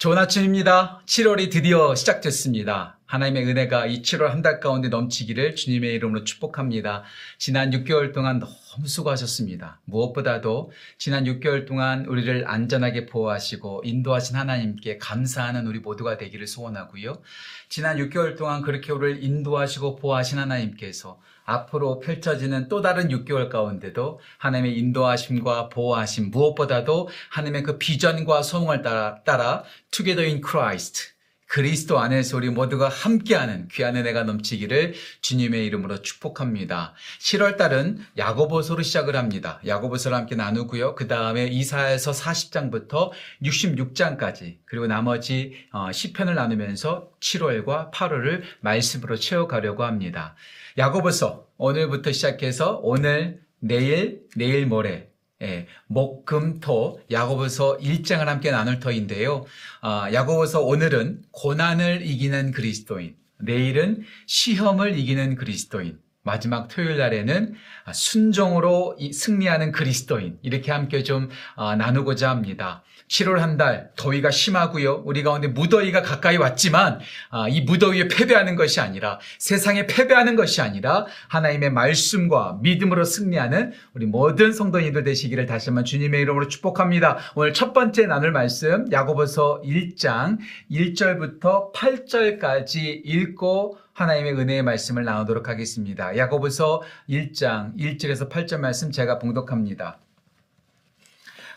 좋은 아침입니다. 7월이 드디어 시작됐습니다. 하나님의 은혜가 이 7월 한 달 가운데 넘치기를 주님의 이름으로 축복합니다. 지난 6개월 동안 너무 수고하셨습니다. 무엇보다도 지난 6개월 동안 우리를 안전하게 보호하시고 인도하신 하나님께 감사하는 우리 모두가 되기를 소원하고요. 지난 6개월 동안 그렇게 우리를 인도하시고 보호하신 하나님께서 앞으로 펼쳐지는 또 다른 6개월 가운데도 하나님의 인도하심과 보호하심 무엇보다도 하나님의 그 비전과 소망을 따라, 따라 Together in Christ 그리스도 안에서 우리 모두가 함께하는 귀한 은혜가 넘치기를 주님의 이름으로 축복합니다. 7월 달은 야고보서로 시작을 합니다. 야고보서를 함께 나누고요. 그 다음에 이사에서 40장부터 66장까지 그리고 나머지 어, 시편을 나누면서 7월과 8월을 말씀으로 채워가려고 합니다. 야고보서 오늘부터 시작해서 오늘, 내일, 내일 모레 예, 목, 금, 토, 야고보서 1장을 함께 나눌 터인데요. 아, 야고보서 오늘은 고난을 이기는 그리스도인, 내일은 시험을 이기는 그리스도인, 마지막 토요일 날에는 순종으로 승리하는 그리스도인 이렇게 함께 좀 아, 나누고자 합니다. 7월 한 달 더위가 심하고요. 우리 가운데 무더위가 가까이 왔지만 아, 이 무더위에 패배하는 것이 아니라 세상에 패배하는 것이 아니라 하나님의 말씀과 믿음으로 승리하는 우리 모든 성도님들 되시기를 다시 한번 주님의 이름으로 축복합니다. 오늘 첫 번째 나눌 말씀 야고보서 1장 1절부터 8절까지 읽고 하나님의 은혜의 말씀을 나누도록 하겠습니다. 야고보서 1장 1절에서 8절 말씀 제가 봉독합니다.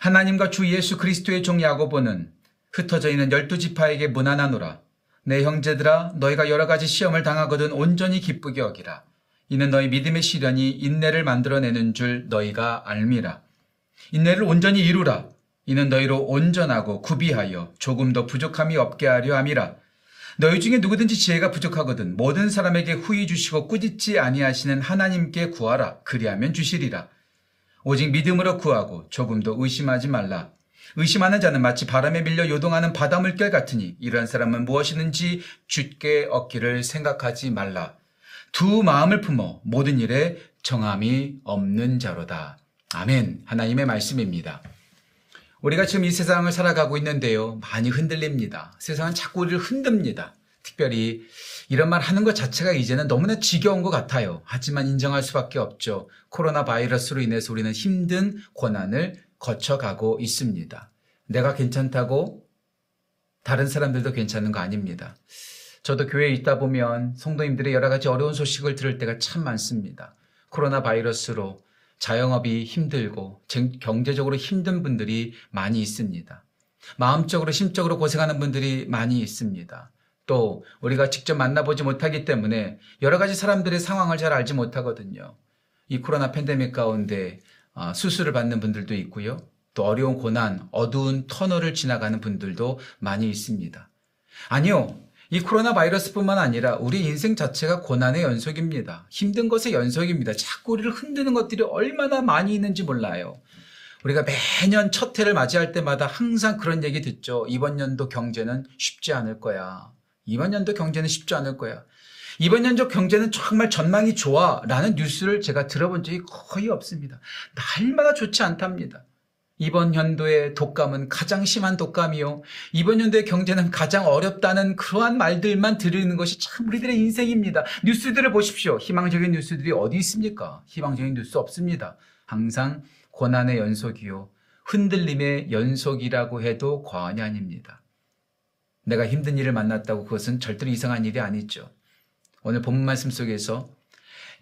하나님과 주 예수 그리스도의 종 야고보는 흩어져 있는 열두 지파에게 문안하노라. 내 형제들아 너희가 여러 가지 시험을 당하거든 온전히 기쁘게 여기라. 이는 너희 믿음의 시련이 인내를 만들어내는 줄 너희가 알미라. 인내를 온전히 이루라. 이는 너희로 온전하고 구비하여 조금 더 부족함이 없게 하려 함이라. 너희 중에 누구든지 지혜가 부족하거든 모든 사람에게 후히 주시고 꾸짖지 아니하시는 하나님께 구하라. 그리하면 주시리라. 오직 믿음으로 구하고 조금도 의심하지 말라. 의심하는 자는 마치 바람에 밀려 요동하는 바다 물결 같으니 이러한 사람은 무엇이든지 죽게 얻기를 생각하지 말라. 두 마음을 품어 모든 일에 정함이 없는 자로다. 아멘. 하나님의 말씀입니다. 우리가 지금 이 세상을 살아가고 있는데요. 많이 흔들립니다. 세상은 자꾸 우리를 흔듭니다. 특별히 이런 말 하는 것 자체가 이제는 너무나 지겨운 것 같아요. 하지만 인정할 수밖에 없죠. 코로나 바이러스로 인해서 우리는 힘든 고난을 거쳐가고 있습니다. 내가 괜찮다고 다른 사람들도 괜찮은 거 아닙니다. 저도 교회에 있다 보면 성도님들의 여러 가지 어려운 소식을 들을 때가 참 많습니다. 코로나 바이러스로 자영업이 힘들고 경제적으로 힘든 분들이 많이 있습니다. 마음적으로 심적으로 고생하는 분들이 많이 있습니다. 또 우리가 직접 만나보지 못하기 때문에 여러 가지 사람들의 상황을 잘 알지 못하거든요. 이 코로나 팬데믹 가운데 어, 수술을 받는 분들도 있고요. 또 어려운 고난, 어두운 터널을 지나가는 분들도 많이 있습니다. 아니요. 이 코로나 바이러스뿐만 아니라 우리 인생 자체가 고난의 연속입니다. 힘든 것의 연속입니다. 자꾸 우리를 흔드는 것들이 얼마나 많이 있는지 몰라요. 우리가 매년 첫 해를 맞이할 때마다 항상 그런 얘기 듣죠. 이번 연도 경제는 쉽지 않을 거야. 이번 연도 경제는 쉽지 않을 거야. 이번 연도 경제는 정말 전망이 좋아. 라는 뉴스를 제가 들어본 적이 거의 없습니다. 날마다 좋지 않답니다. 이번 연도의 독감은 가장 심한 독감이요. 이번 연도의 경제는 가장 어렵다는 그러한 말들만 들리는 것이 참 우리들의 인생입니다. 뉴스들을 보십시오. 희망적인 뉴스들이 어디 있습니까? 희망적인 뉴스 없습니다. 항상 고난의 연속이요. 흔들림의 연속이라고 해도 과언이 아닙니다. 내가 힘든 일을 만났다고 그것은 절대로 이상한 일이 아니죠. 오늘 본문 말씀 속에서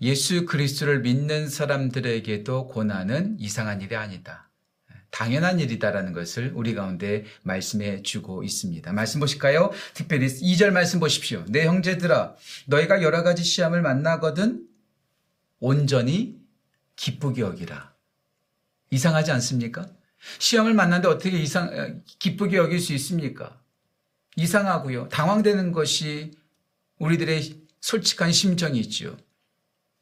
예수 그리스도를 믿는 사람들에게도 고난은 이상한 일이 아니다. 당연한 일이다라는 것을 우리 가운데 말씀해 주고 있습니다. 말씀 보실까요? 특별히 2절 말씀 보십시오. 내 형제들아 너희가 여러 가지 시험을 만나거든 온전히 기쁘게 여기라. 이상하지 않습니까? 시험을 만났는데 어떻게 이상 기쁘게 여길 수 있습니까? 이상하고요. 당황되는 것이 우리들의 솔직한 심정이 있죠.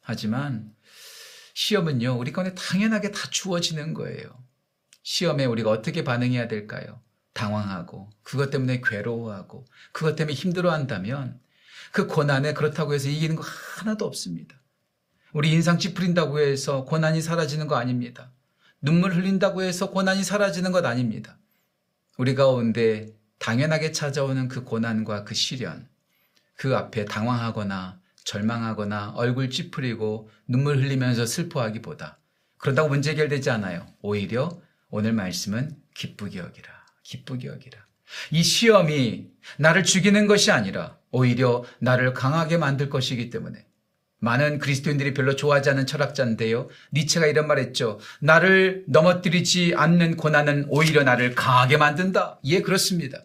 하지만 시험은요, 우리 가운데 당연하게 다 주어지는 거예요. 시험에 우리가 어떻게 반응해야 될까요? 당황하고, 그것 때문에 괴로워하고, 그것 때문에 힘들어 한다면, 그 고난에 그렇다고 해서 이기는 거 하나도 없습니다. 우리 인상 찌푸린다고 해서 고난이 사라지는 거 아닙니다. 눈물 흘린다고 해서 고난이 사라지는 것 아닙니다. 우리 가운데 당연하게 찾아오는 그 고난과 그 시련, 그 앞에 당황하거나 절망하거나 얼굴 찌푸리고 눈물 흘리면서 슬퍼하기보다 그런다고 문제 해결되지 않아요. 오히려 오늘 말씀은 기쁘게 여기라. 기쁘게 여기라. 이 시험이 나를 죽이는 것이 아니라 오히려 나를 강하게 만들 것이기 때문에 많은 그리스도인들이 별로 좋아하지 않는 철학자인데요. 니체가 이런 말 했죠. 나를 넘어뜨리지 않는 고난은 오히려 나를 강하게 만든다. 예, 그렇습니다.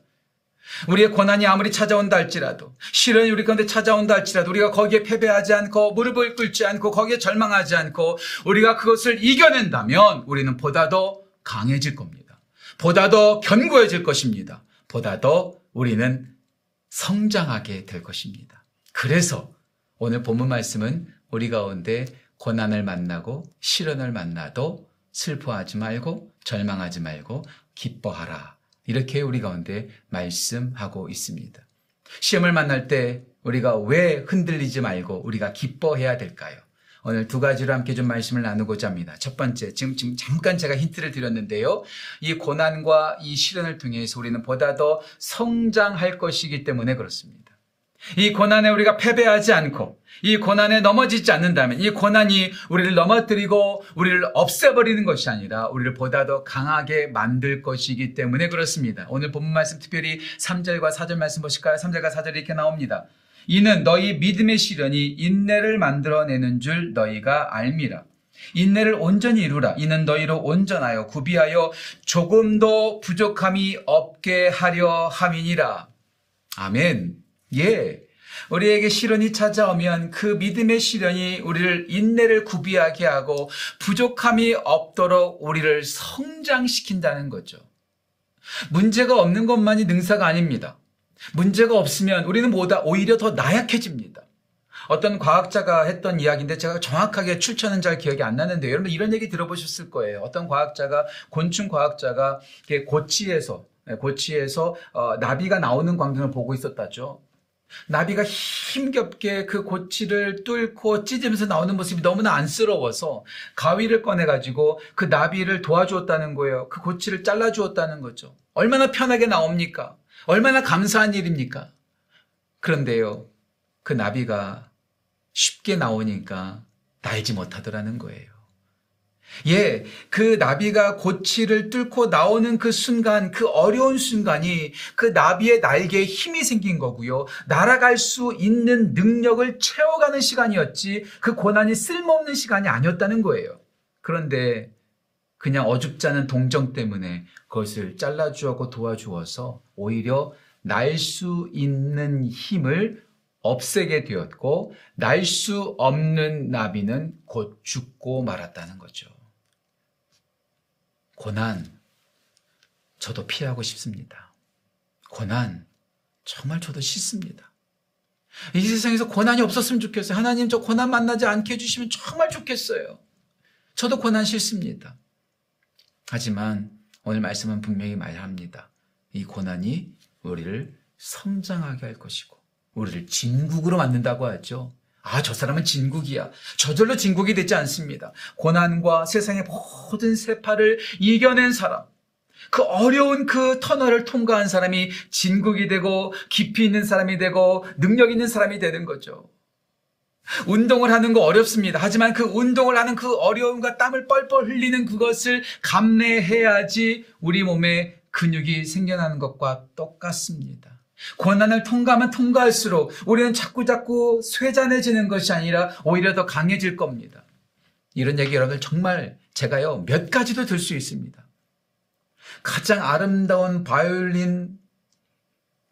우리의 고난이 아무리 찾아온다 할지라도, 시련이 우리 가운데 찾아온다 할지라도, 우리가 거기에 패배하지 않고, 무릎을 꿇지 않고, 거기에 절망하지 않고, 우리가 그것을 이겨낸다면, 우리는 보다 더 강해질 겁니다. 보다 더 견고해질 것입니다. 보다 더 우리는 성장하게 될 것입니다. 그래서 오늘 본문 말씀은 우리 가운데 고난을 만나고 시련을 만나도 슬퍼하지 말고 절망하지 말고 기뻐하라. 이렇게 우리 가운데 말씀하고 있습니다. 시험을 만날 때 우리가 왜 흔들리지 말고 우리가 기뻐해야 될까요? 오늘 두 가지로 함께 좀 말씀을 나누고자 합니다. 첫 번째, 지금, 지금 잠깐 제가 힌트를 드렸는데요. 이 고난과 이 시련을 통해서 우리는 보다 더 성장할 것이기 때문에 그렇습니다. 이 고난에 우리가 패배하지 않고 이 고난에 넘어지지 않는다면 이 고난이 우리를 넘어뜨리고 우리를 없애버리는 것이 아니라 우리를 보다 더 강하게 만들 것이기 때문에 그렇습니다. 오늘 본문 말씀 특별히 3절과 4절 말씀 보실까요? 3절과 4절이 이렇게 나옵니다. 이는 너희 믿음의 시련이 인내를 만들어내는 줄 너희가 알미라. 인내를 온전히 이루라. 이는 너희로 온전하여 구비하여 조금도 부족함이 없게 하려 함이니라. 아멘. 예. 우리에게 시련이 찾아오면 그 믿음의 시련이 우리를 인내를 구비하게 하고 부족함이 없도록 우리를 성장시킨다는 거죠. 문제가 없는 것만이 능사가 아닙니다. 문제가 없으면 우리는 뭐다 오히려 더 나약해집니다. 어떤 과학자가 했던 이야기인데 제가 정확하게 출처는 잘 기억이 안 나는데 여러분 이런 얘기 들어보셨을 거예요. 어떤 과학자가 곤충 과학자가 고치에서 고치에서 어, 나비가 나오는 광경을 보고 있었다죠. 나비가 힘겹게 그 고치를 뚫고 찢으면서 나오는 모습이 너무나 안쓰러워서 가위를 꺼내가지고 그 나비를 도와주었다는 거예요. 그 고치를 잘라주었다는 거죠. 얼마나 편하게 나옵니까? 얼마나 감사한 일입니까? 그런데요, 그 나비가 쉽게 나오니까 날지 못하더라는 거예요. 예, 그 나비가 고치를 뚫고 나오는 그 순간, 그 어려운 순간이 그 나비의 날개에 힘이 생긴 거고요. 날아갈 수 있는 능력을 채워가는 시간이었지 그 고난이 쓸모없는 시간이 아니었다는 거예요. 그런데 그냥 어줍지 않은 동정 때문에 그것을 잘라주었고 도와주어서 오히려 날 수 있는 힘을 없애게 되었고 날 수 없는 나비는 곧 죽고 말았다는 거죠. 고난 저도 피하고 싶습니다. 고난 정말 저도 싫습니다. 이 세상에서 고난이 없었으면 좋겠어요. 하나님 저 고난 만나지 않게 해주시면 정말 좋겠어요. 저도 고난 싫습니다. 하지만 오늘 말씀은 분명히 말합니다. 이 고난이 우리를 성장하게 할 것이고 우리를 진국으로 만든다고 하죠. 아, 저 사람은 진국이야. 저절로 진국이 되지 않습니다. 고난과 세상의 모든 세파를 이겨낸 사람, 그 어려운 그 터널을 통과한 사람이 진국이 되고 깊이 있는 사람이 되고 능력 있는 사람이 되는 거죠. 운동을 하는 거 어렵습니다. 하지만 그 운동을 하는 그 어려움과 땀을 뻘뻘 흘리는 그것을 감내해야지 우리 몸에 근육이 생겨나는 것과 똑같습니다. 고난을 통과하면 통과할수록 우리는 자꾸자꾸 쇠잔해지는 것이 아니라 오히려 더 강해질 겁니다. 이런 얘기 여러분들 정말 제가요 몇 가지도 들 수 있습니다. 가장 아름다운 바이올린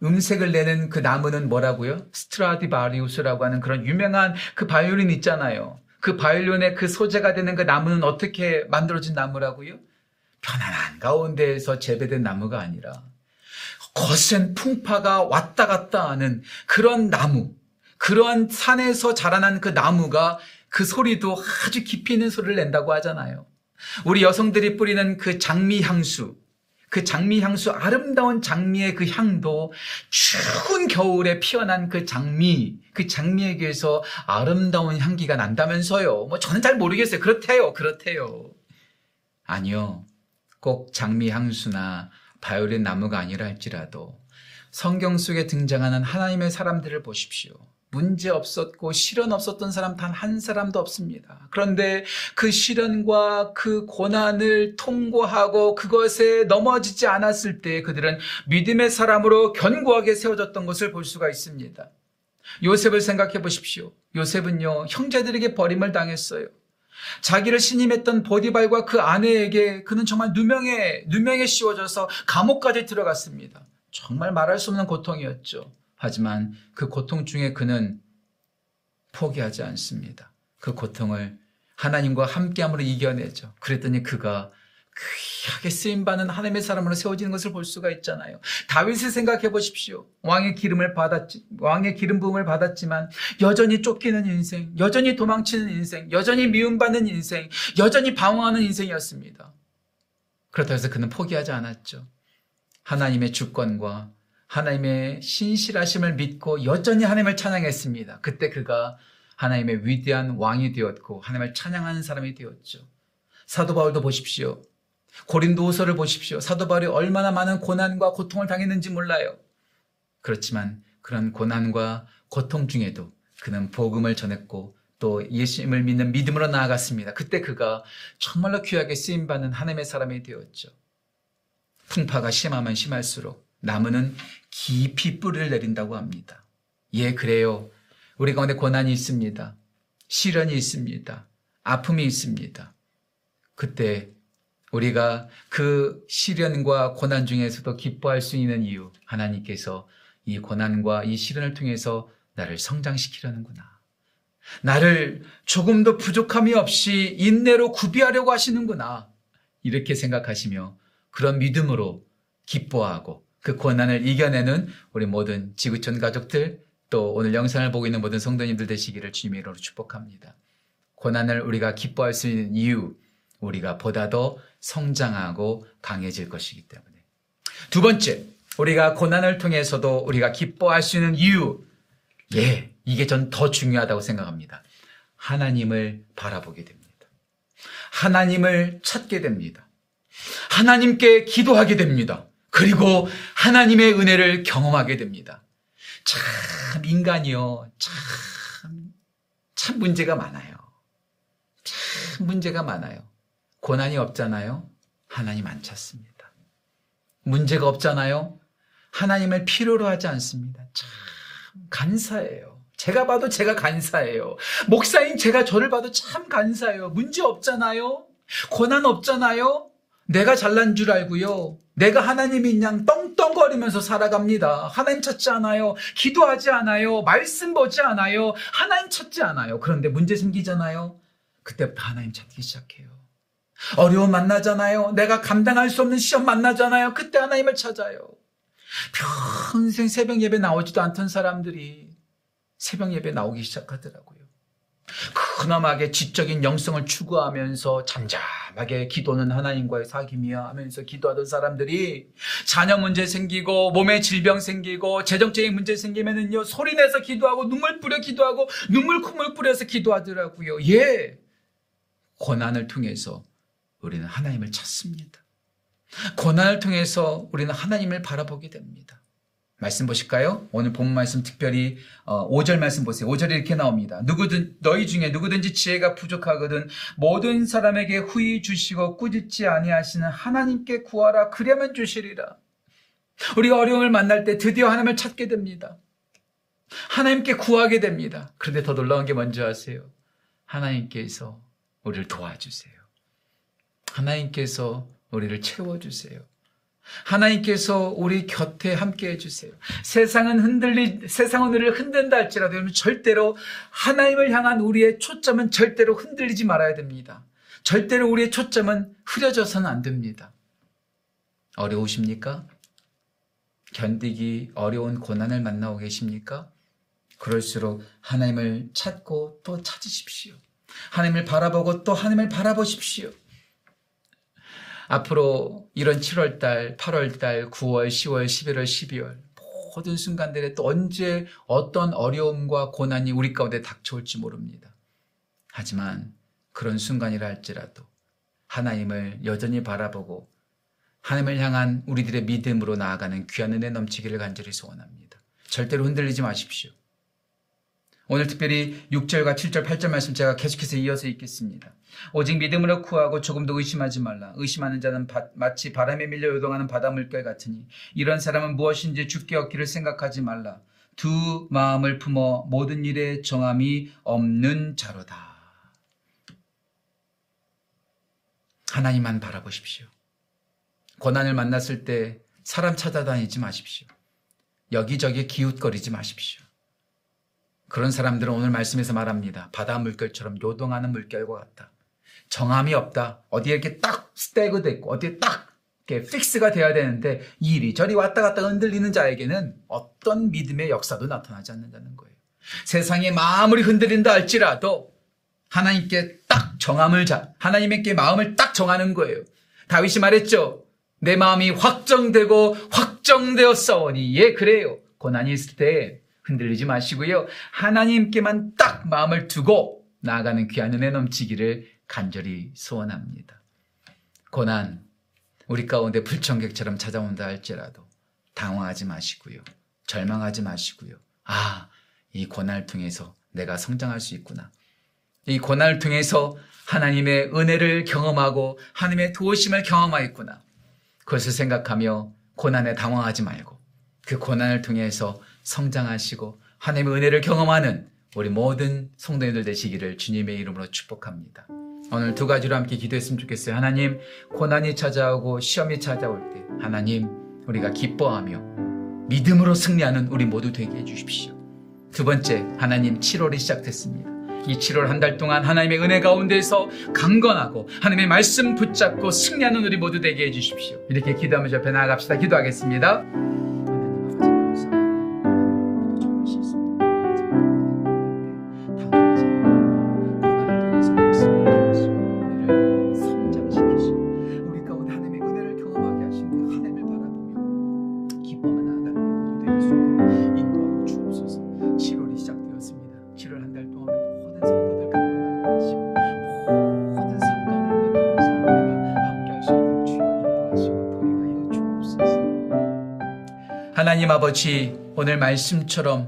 음색을 내는 그 나무는 뭐라고요? 스트라디바리우스라고 하는 그런 유명한 그 바이올린 있잖아요. 그 바이올린의 그 소재가 되는 그 나무는 어떻게 만들어진 나무라고요? 편안한 가운데에서 재배된 나무가 아니라 거센 풍파가 왔다 갔다 하는 그런 나무, 그러한 산에서 자라난 그 나무가 그 소리도 아주 깊이 있는 소리를 낸다고 하잖아요. 우리 여성들이 뿌리는 그 장미 향수, 그 장미 향수, 아름다운 장미의 그 향도 추운 겨울에 피어난 그 장미, 그 장미에게서 아름다운 향기가 난다면서요. 뭐 저는 잘 모르겠어요. 그렇대요. 그렇대요. 아니요. 꼭 장미 향수나 바이올린 나무가 아니라 할지라도 성경 속에 등장하는 하나님의 사람들을 보십시오. 문제 없었고 시련 없었던 사람 단 한 사람도 없습니다. 그런데 그 시련과 그 고난을 통과하고 그것에 넘어지지 않았을 때 그들은 믿음의 사람으로 견고하게 세워졌던 것을 볼 수가 있습니다. 요셉을 생각해 보십시오. 요셉은요, 형제들에게 버림을 당했어요. 자기를 신임했던 보디발과 그 아내에게 그는 정말 누명에, 누명에 씌워져서 감옥까지 들어갔습니다. 정말 말할 수 없는 고통이었죠. 하지만 그 고통 중에 그는 포기하지 않습니다. 그 고통을 하나님과 함께함으로 이겨내죠. 그랬더니 그가 귀하게 쓰임받는 하나님의 사람으로 세워지는 것을 볼 수가 있잖아요. 다윗을 생각해 보십시오. 왕의 기름을 받았지, 왕의 기름 부음을 받았지만 여전히 쫓기는 인생, 여전히 도망치는 인생, 여전히 미움받는 인생, 여전히 방황하는 인생이었습니다. 그렇다고 해서 그는 포기하지 않았죠. 하나님의 주권과 하나님의 신실하심을 믿고 여전히 하나님을 찬양했습니다. 그때 그가 하나님의 위대한 왕이 되었고 하나님을 찬양하는 사람이 되었죠. 사도 바울도 보십시오. 고린도후서를 보십시오. 사도 바울이 얼마나 많은 고난과 고통을 당했는지 몰라요. 그렇지만 그런 고난과 고통 중에도 그는 복음을 전했고 또 예수님을 믿는 믿음으로 나아갔습니다. 그때 그가 정말로 귀하게 쓰임 받는 하나님의 사람이 되었죠. 풍파가 심하면 심할수록 나무는 깊이 뿌리를 내린다고 합니다. 예, 그래요. 우리 가운데 고난이 있습니다. 시련이 있습니다. 아픔이 있습니다. 그때 우리가 그 시련과 고난 중에서도 기뻐할 수 있는 이유, 하나님께서 이 고난과 이 시련을 통해서 나를 성장시키려는구나. 나를 조금도 부족함이 없이 인내로 구비하려고 하시는구나. 이렇게 생각하시며 그런 믿음으로 기뻐하고 그 고난을 이겨내는 우리 모든 지구촌 가족들 또 오늘 영상을 보고 있는 모든 성도님들 되시기를 주님의 이름으로 축복합니다. 고난을 우리가 기뻐할 수 있는 이유, 우리가 보다 더 성장하고 강해질 것이기 때문에. 두 번째, 우리가 고난을 통해서도 우리가 기뻐할 수 있는 이유, 예, 이게 전 더 중요하다고 생각합니다. 하나님을 바라보게 됩니다. 하나님을 찾게 됩니다. 하나님께 기도하게 됩니다. 그리고 하나님의 은혜를 경험하게 됩니다. 참, 인간이요. 참, 참 문제가 많아요. 참 문제가 많아요. 고난이 없잖아요. 하나님 안 찾습니다. 문제가 없잖아요. 하나님을 필요로 하지 않습니다. 참 간사해요. 제가 봐도 제가 간사해요. 목사인 제가 저를 봐도 참 간사해요. 문제 없잖아요. 고난 없잖아요. 내가 잘난 줄 알고요. 내가 하나님인 양 떵떵거리면서 살아갑니다. 하나님 찾지 않아요. 기도하지 않아요. 말씀 보지 않아요. 하나님 찾지 않아요. 그런데 문제 생기잖아요. 그때부터 하나님 찾기 시작해요. 어려움 만나잖아요. 내가 감당할 수 없는 시험 만나잖아요. 그때 하나님을 찾아요. 평생 새벽 예배 나오지도 않던 사람들이 새벽 예배 나오기 시작하더라고요. 근엄하게 지적인 영성을 추구하면서 잠잠하게 기도는 하나님과의 사귐이야 하면서 기도하던 사람들이 자녀 문제 생기고 몸에 질병 생기고 재정적인 문제 생기면은요 소리내서 기도하고 눈물 뿌려 기도하고 눈물 콧물 뿌려서 기도하더라고요. 예, 고난을 통해서 우리는 하나님을 찾습니다. 고난을 통해서 우리는 하나님을 바라보게 됩니다. 말씀 보실까요? 오늘 본 말씀 특별히 5절 어, 말씀 보세요. 5절에 이렇게 나옵니다. 누구든 너희 중에 누구든지 지혜가 부족하거든 모든 사람에게 후히 주시고 꾸짖지 아니하시는 하나님께 구하라 그려면 주시리라. 우리가 어려움을 만날 때 드디어 하나님을 찾게 됩니다. 하나님께 구하게 됩니다. 그런데 더 놀라운 게 뭔지 아세요? 하나님께서 우리를 도와주세요. 하나님께서 우리를 채워주세요. 하나님께서 우리 곁에 함께 해주세요. 세상은 흔들리, 세상은 우리를 흔든다 할지라도 절대로 하나님을 향한 우리의 초점은 절대로 흔들리지 말아야 됩니다. 절대로 우리의 초점은 흐려져서는 안 됩니다. 어려우십니까? 견디기 어려운 고난을 만나고 계십니까? 그럴수록 하나님을 찾고 또 찾으십시오. 하나님을 바라보고 또 하나님을 바라보십시오. 앞으로 이런 7월달, 8월달, 9월, 10월, 11월, 12월 모든 순간들에 또 언제 어떤 어려움과 고난이 우리 가운데 닥쳐올지 모릅니다. 하지만 그런 순간이라 할지라도 하나님을 여전히 바라보고 하나님을 향한 우리들의 믿음으로 나아가는 귀한 은혜 넘치기를 간절히 소원합니다. 절대로 흔들리지 마십시오. 오늘 특별히 6절과 7절, 8절 말씀 제가 계속해서 이어서 읽겠습니다. 오직 믿음으로 구하고 조금도 의심하지 말라. 의심하는 자는 바, 마치 바람에 밀려 요동하는 바다 물결 같으니 이런 사람은 무엇인지 죽게 얻기를 생각하지 말라. 두 마음을 품어 모든 일에 정함이 없는 자로다. 하나님만 바라보십시오. 고난을 만났을 때 사람 찾아다니지 마십시오. 여기저기 기웃거리지 마십시오. 그런 사람들은 오늘 말씀에서 말합니다. 바다 물결처럼 요동하는 물결과 같다. 정함이 없다. 어디에 이렇게 딱 stuck 됐고 어디에 딱 이렇게 fix가 돼야 되는데 이리저리 왔다 갔다 흔들리는 자에게는 어떤 믿음의 역사도 나타나지 않는다는 거예요. 세상이 마음을 흔들린다 할지라도 하나님께 딱 정함을 자, 하나님께 마음을 딱 정하는 거예요. 다윗이 말했죠. 내 마음이 확정되고 확정되었사오니 예 그래요. 고난이 있을 때 흔들리지 마시고요. 하나님께만 딱 마음을 두고 나아가는 귀한 은혜 넘치기를 간절히 소원합니다. 고난 우리 가운데 불청객처럼 찾아온다 할지라도 당황하지 마시고요. 절망하지 마시고요. 아, 이 고난을 통해서 내가 성장할 수 있구나. 이 고난을 통해서 하나님의 은혜를 경험하고 하나님의 도우심을 경험하였구나. 그것을 생각하며 고난에 당황하지 말고 그 고난을 통해서 성장하시고 하나님의 은혜를 경험하는 우리 모든 성도님들 되시기를 주님의 이름으로 축복합니다. 오늘 두 가지로 함께 기도했으면 좋겠어요. 하나님, 고난이 찾아오고 시험이 찾아올 때 하나님, 우리가 기뻐하며 믿음으로 승리하는 우리 모두 되게 해주십시오. 두 번째, 하나님 7월이 시작됐습니다. 이 7월 한 달 동안 하나님의 은혜 가운데서 강건하고 하나님의 말씀 붙잡고 승리하는 우리 모두 되게 해주십시오. 이렇게 기도하면서 옆에 나아갑시다. 기도하겠습니다. 아버지 오늘 말씀처럼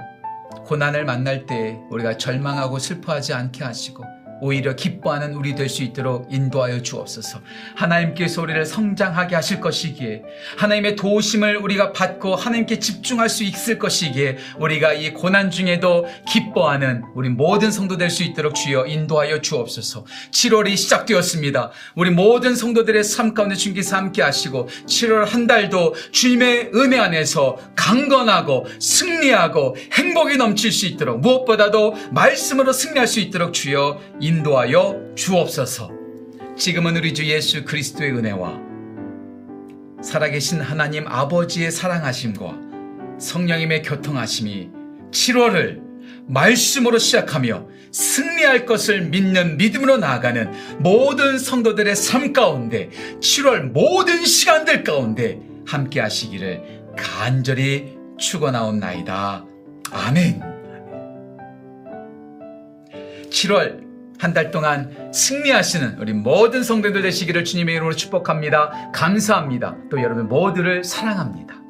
고난을 만날 때 우리가 절망하고 슬퍼하지 않게 하시고 오히려 기뻐하는 우리 될 수 있도록 인도하여 주옵소서. 하나님께서 우리를 성장하게 하실 것이기에 하나님의 도우심을 우리가 받고 하나님께 집중할 수 있을 것이기에 우리가 이 고난 중에도 기뻐하는 우리 모든 성도 될 수 있도록 주여 인도하여 주옵소서. 7월이 시작되었습니다. 우리 모든 성도들의 삶 가운데 주님께서 함께 하시고 7월 한 달도 주님의 은혜 안에서 강건하고 승리하고 행복이 넘칠 수 있도록 무엇보다도 말씀으로 승리할 수 있도록 주여 인도하여 주옵소서. 지금은 우리 주 예수 그리스도의 은혜와 살아계신 하나님 아버지의 사랑하심과 성령님의 교통하심이 7월을 말씀으로 시작하며 승리할 것을 믿는 믿음으로 나아가는 모든 성도들의 삶 가운데 7월 모든 시간들 가운데 함께 하시기를 간절히 축원하옵나이다. 아멘. 7월 한 달 동안 승리하시는 우리 모든 성도들 되시기를 주님의 이름으로 축복합니다. 감사합니다. 또 여러분 모두를 사랑합니다.